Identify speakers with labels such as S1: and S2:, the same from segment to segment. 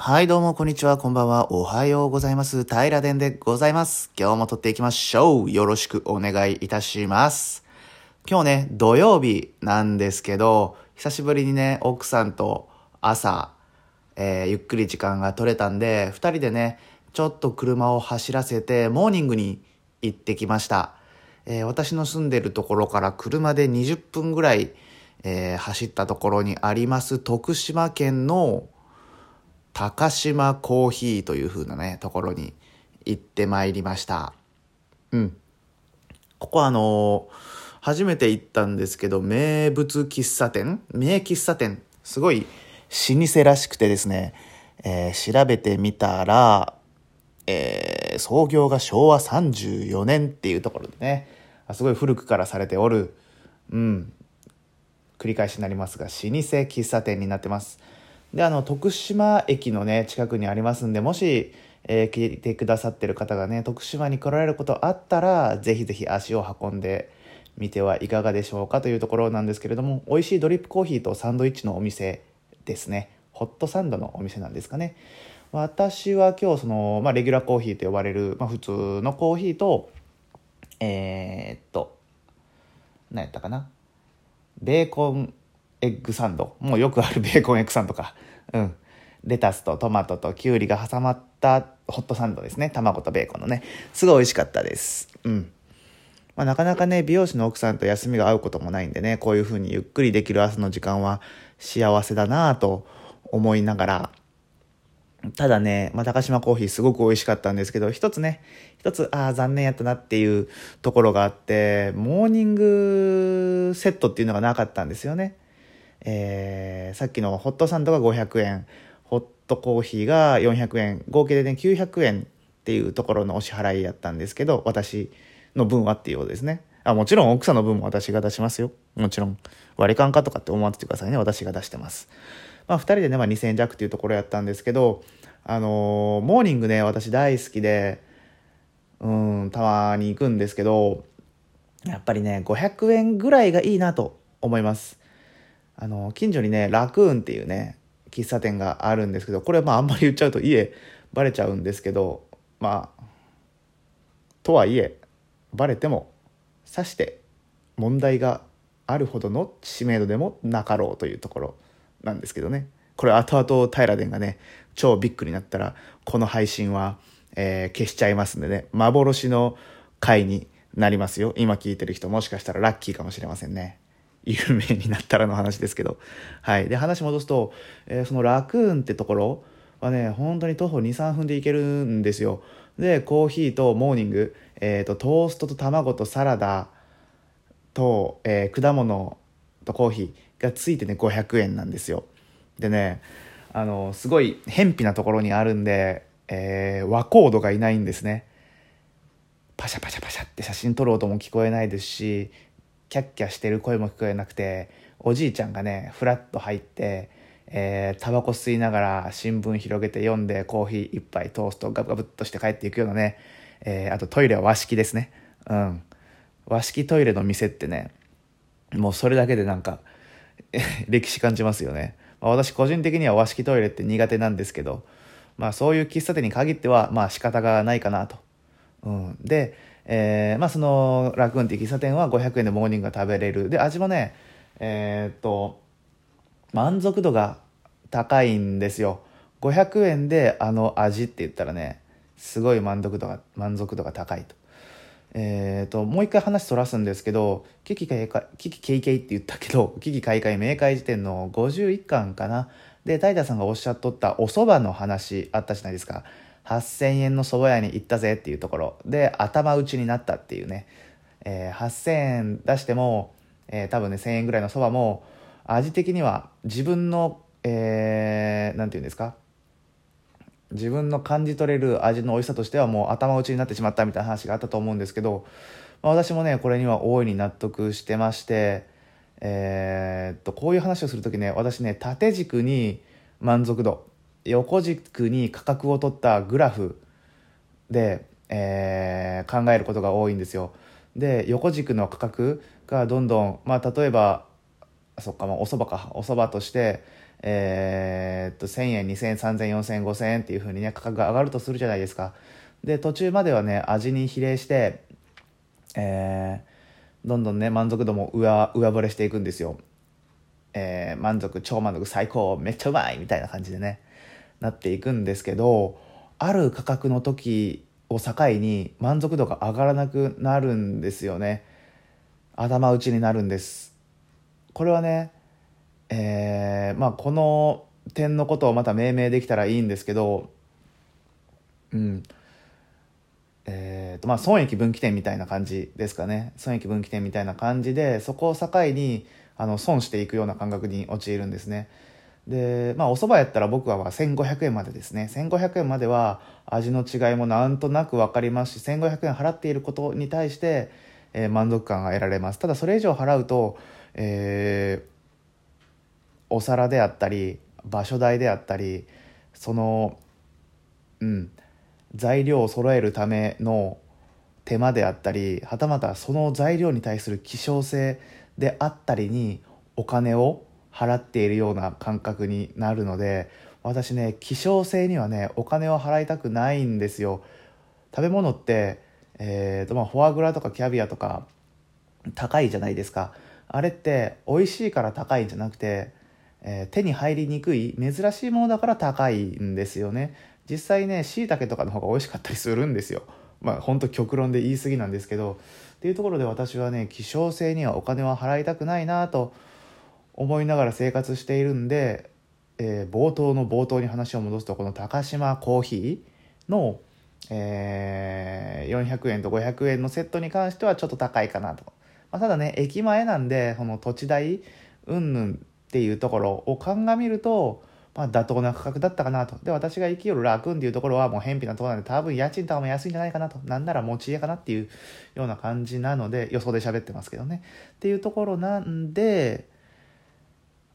S1: はい、どうも、こんにちは、こんばんは、おはようございます。平殿でございます。今日も撮っていきましょう。よろしくお願いいたします。今日ね、土曜日なんですけど、久しぶりにね、奥さんと朝、えーゆっくり時間が取れたんで、二人でね、ちょっと車を走らせて、モーニングに行ってきました。えー私の住んでるところから車で20分ぐらい、えー走ったところにあります、徳島県の高島コーヒーという風なね、ところに行ってまいりました。うん。ここはあのー初めて行ったんですけど、名物喫茶店？名喫茶店。すごい老舗らしくてですね、えー調べてみたら、えー創業が昭和34年っていうところでね、あすごい古くからされておる、うん、繰り返しになりますが老舗喫茶店になってます。であの徳島駅のね近くにありますんでもし、えー聞いてくださってる方がね徳島に来られることあったらぜひぜひ足を運んでみてはいかがでしょうかというところなんですけれども美味しいドリップコーヒーとサンドイッチのお店ですね。ホットサンドのお店なんですかね。私は今日その、まあ、レギュラーコーヒーと呼ばれる、まあ、普通のコーヒーとえーっと何やったかな。ベーコンエッグサンド。もうよくある ベーコンエッグサンドか。うん。レタスとトマトとキュウリが挟まったホットサンドですね。卵とベーコンのね。すごい美味しかったです。うん。まあ、なかなかね美容師の奥さんと休みが合うこともないんでねこういう風にゆっくりできる朝の時間は幸せだなぁと思いながら。ただね、まあ、高島コーヒーすごく美味しかったんですけど、一つね、一つ、ああ、残念やったなっていうところがあって、モーニングセットっていうのがなかったんですよね。えーさっきのホットサンドが500円、ホットコーヒーが400円、合計でね、900円っていうところのお支払いやったんですけど、私の分はっていうことですね。あもちろん奥さんの分も私が出しますよ。もちろん。割り勘かとかって思わせてくださいね。私が出してます。まあ、2人でね、まあ、2000円弱っていうところやったんですけど、あのーモーニングね、私大好きで、うん、たまに行くんですけど、やっぱりね、500円ぐらいがいいなと思います。あの、近所にね、ラクーンっていうね、喫茶店があるんですけど、これはまああんまり言っちゃうと家バレちゃうんですけど、まあ、とはいえ、バレても、さして問題があるほどの知名度でもなかろうというところなんですけどね。これ後々平殿がね、超ビッグになったら、この配信は、えー消しちゃいますんでね、幻の回になりますよ。今聞いてる人もしかしたらラッキーかもしれませんね。有名になったらの話ですけど。はい。で、話戻すと、えーそのラクーンってところはね、本当に徒歩2、3分で行けるんですよ。で、コーヒーとモーニング、えっ、と、トーストと卵とサラダと、えー果物とコーヒーがついてね、500円なんですよ。でね、あの、すごい偏僻なところにあるんで、えー、和コードがいないんですね。パシャパシャパシャって写真撮る音も聞こえないですしキャッキャしてる声も聞こえなくておじいちゃんがねフラッと入ってえータバコ吸いながら新聞広げて読んでコーヒー一杯トーストガブガブっとして帰っていくようなね、えーあとトイレは和式ですね。うん。和式トイレの店ってねもうそれだけでなんか 歴史感じますよね、まあ、私個人的には和式トイレって苦手なんですけどまあそういう喫茶店に限ってはまあ仕方がないかなと。うん、で、えーまあ、そのラクーンっていう喫茶店は500円でモーニングが食べれる。で味もねえーっと満足度が高いんですよ。500円であの味って言ったらねすごい満足度が満足度が高いと。えー、ともう一回話そらすんですけど「危機開会危機警戒」って言ったけど「危機開会明快辞典」の51巻かな。でタイタさんがおっしゃっとったお蕎麦の話あったじゃないですか。8000円の蕎麦屋に行ったぜっていうところ。で頭打ちになったっていうね、えー8000円出しても、えー多分ね1000円ぐらいの蕎麦も味的には自分の、えーていうんですか？自分の感じ取れる味の美味しさとしてはもう頭打ちになってしまったみたいな話があったと思うんですけど、まあ、私もねこれには大いに納得してましてえーっとこういう話をする時ね私ね縦軸に満足度。横軸に価格を取ったグラフで、えー考えることが多いんですよで横軸の価格がどんどんまあ例えばそっかまあお蕎麦かお蕎麦として、えー、っと、1000円、2000円、3000円、4000円、5000円っていう風にね、価格が上がるとするじゃないですか。で、途中まではね、味に比例して、えー、どんどんね、満足度も上、上振れしていくんですよ。えー、満足、超満足、最高、めっちゃうまいみたいな感じでね、なっていくんですけど、ある価格の時を境に満足度が上がらなくなるんですよね。頭打ちになるんです。これはね、えー、まあこの点のことをまた命名できたらいいんですけど、うん。えーとまあ、損益分岐点みたいな感じですかね損益分岐点みたいな感じでそこを境にあの損していくような感覚に陥るんですねでまあお蕎麦やったら僕は1500円までですね。1500円までは味の違いもなんとなく分かりますし1500円払っていることに対して、えー、満足感が得られます。ただそれ以上払うと、えー、お皿であったり場所代であったりそのうん材料を揃えるための手間であったりはたまたその材料に対する希少性であったりにお金を払っているような感覚になるので私ね希少性にはねお金を払いたくないんですよ。食べ物って、えーとまあ、フォアグラとかキャビアとか高いじゃないですか。あれって美味しいから高いんじゃなくて、えー、手に入りにくい珍しいものだから高いんですよね。実際ねしいたけとかの方が美味しかったりするんですよ。まあ本当極論で言い過ぎなんですけど。っていうところで私はね希少性にはお金は払いたくないなと思いながら生活しているんで、えー、冒頭の冒頭に話を戻すとこの高島コーヒーの、えー、400円と500円のセットに関してはちょっと高いかなと、まあ、ただね駅前なんでその土地代うんぬんっていうところを鑑みるとまあ、妥当な価格だったかなと。で、私が生きよる楽っていうところはもう偏僻なところなんで、多分家賃とかも安いんじゃないかなと。なんなら持ち家かなっていうような感じなので、予想で喋ってますけどね。っていうところなんで、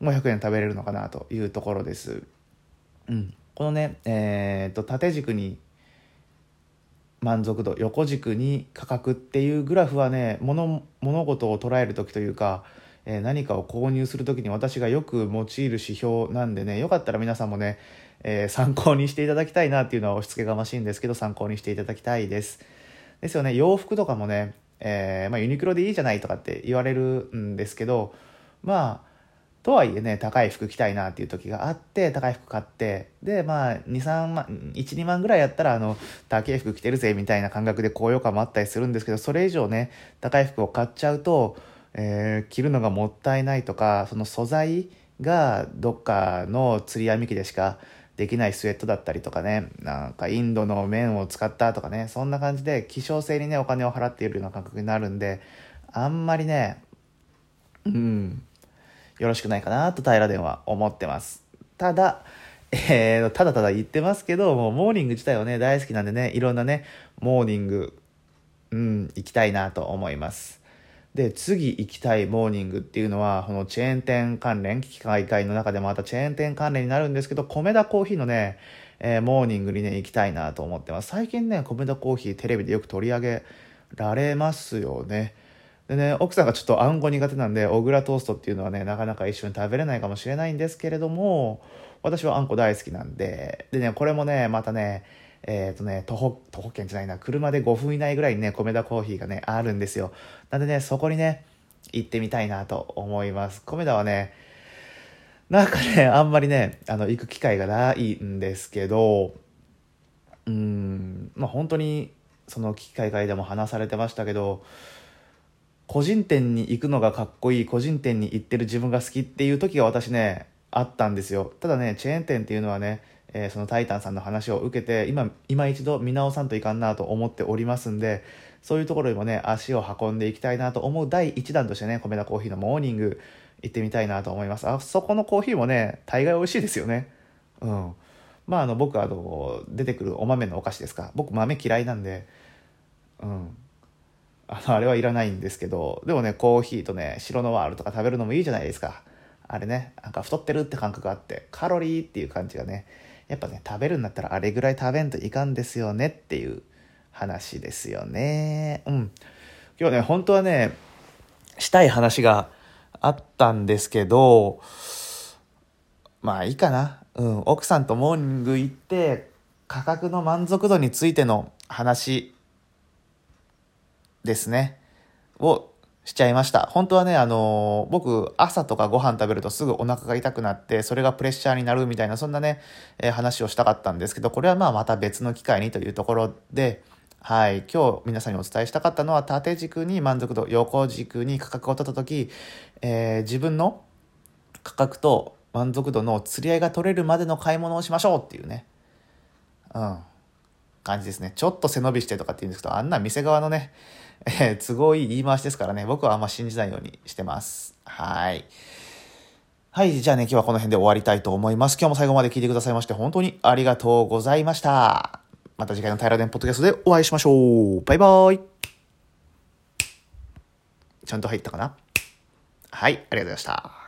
S1: 500円食べれるのかなというところです。うん。このね、えー、っと、縦軸に満足度、横軸に価格っていうグラフはね、物、物事を捉える時というか、え何かを購入する時に私がよく用いる指標なんでねよかったら皆さんもね、えー、参考にしていただきたいなっていうのは押し付けがましいんですけど参考にしていただきたいですですよね洋服とかもね、えー、まあ、ユニクロでいいじゃないとかって言われるんですけどまあとはいえね、高い服着たいなっていう時があって、高い服買って、で、まあ、2、3万、1、2万ぐらいやったら、あの、高い服着てるぜ、みたいな感覚で高揚感もあったりするんですけど、それ以上ね、高い服を買っちゃうと、えー、着るのがもったいないとかその素材がどっかの釣り網機でしかできないスウェットだったりとかねなんかインドの綿を使ったとかねそんな感じで希少性にねお金を払っているような感覚になるんであんまりねうん。よろしくないかなとタイラデンは思ってますただえー、ただただ言ってますけどもうモーニング自体はね大好きなんでねいろんなねモーニングうん行きたいなと思いますで、次行きたいモーニングっていうのは、このチェーン店関連、機械会の中でもまたチェーン店関連になるんですけど、コメダコーヒーのね、えー、モーニングにね、行きたいなと思ってます。最近ね、コメダコーヒーテレビでよく取り上げられますよね。でね、奥さんがちょっとあんこ苦手なんで、小倉トーストっていうのはね、なかなか一緒に食べれないかもしれないんですけれども、私はあんこ大好きなんで、でね、これもね、またね、えっ、ー、とね、徒歩、徒歩圏じゃないな、車で5分以内ぐらいにね、米田コーヒーがね、あるんですよ。なんでね、そこにね、行ってみたいなと思います。米田はね、なんかね、あんまりね、あの、行く機会がないんですけど、うん、まあ本当に、その機械会でも話されてましたけど、個人店に行くのがかっこいい、個人店に行ってる自分が好きっていう時が私ね、あったんですよ。ただね、チェーン店っていうのはね、えー、そのタイタンさんの話を受けて今今一度見直さんといかんなと思っておりますんでそういうところにもね足を運んでいきたいなと思う第1弾としてね米田コーヒーのモーニング行ってみたいなと思います。あそこのコーヒーもね大概美味しいですよね。うん。まああの僕あの出てくるお豆のお菓子ですか。僕豆嫌いなんで。うん。あのあれはいらないんですけどでもねコーヒーとね白ノワールとか食べるのもいいじゃないですかあれねなんか太ってるって感覚があってカロリーっていう感じがねやっぱね、食べるんだったらあれぐらい食べんといかんですよねっていう話ですよね。うん。今日ね、本当はね、したい話があったんですけど、まあいいかな。うん、奥さんとモーニング行って、価格の満足度についての話ですね。をしちゃいました。本当はね、あのー、僕、朝とかご飯食べるとすぐお腹が痛くなって、それがプレッシャーになるみたいな、そんなね、えー、話をしたかったんですけど、これはまあまた別の機会にというところで、はい、今日皆さんにお伝えしたかったのは、縦軸に満足度、横軸に価格を取ったとき、えー、自分の価格と満足度の釣り合いが取れるまでの買い物をしましょうっていうね、うん、感じですね。ちょっと背伸びしてとかって言うんですけど、あんな店側のね、えー、都合いい言い回しですからね、僕はあんま信じないようにしてます。はい。はい。じゃあね、今日はこの辺で終わりたいと思います。今日も最後まで聞いてくださいまして本当にありがとうございました。また次回の平田ポッドキャストでお会いしましょう。バイバーイ。ちゃんと入ったかな？はい。ありがとうございました。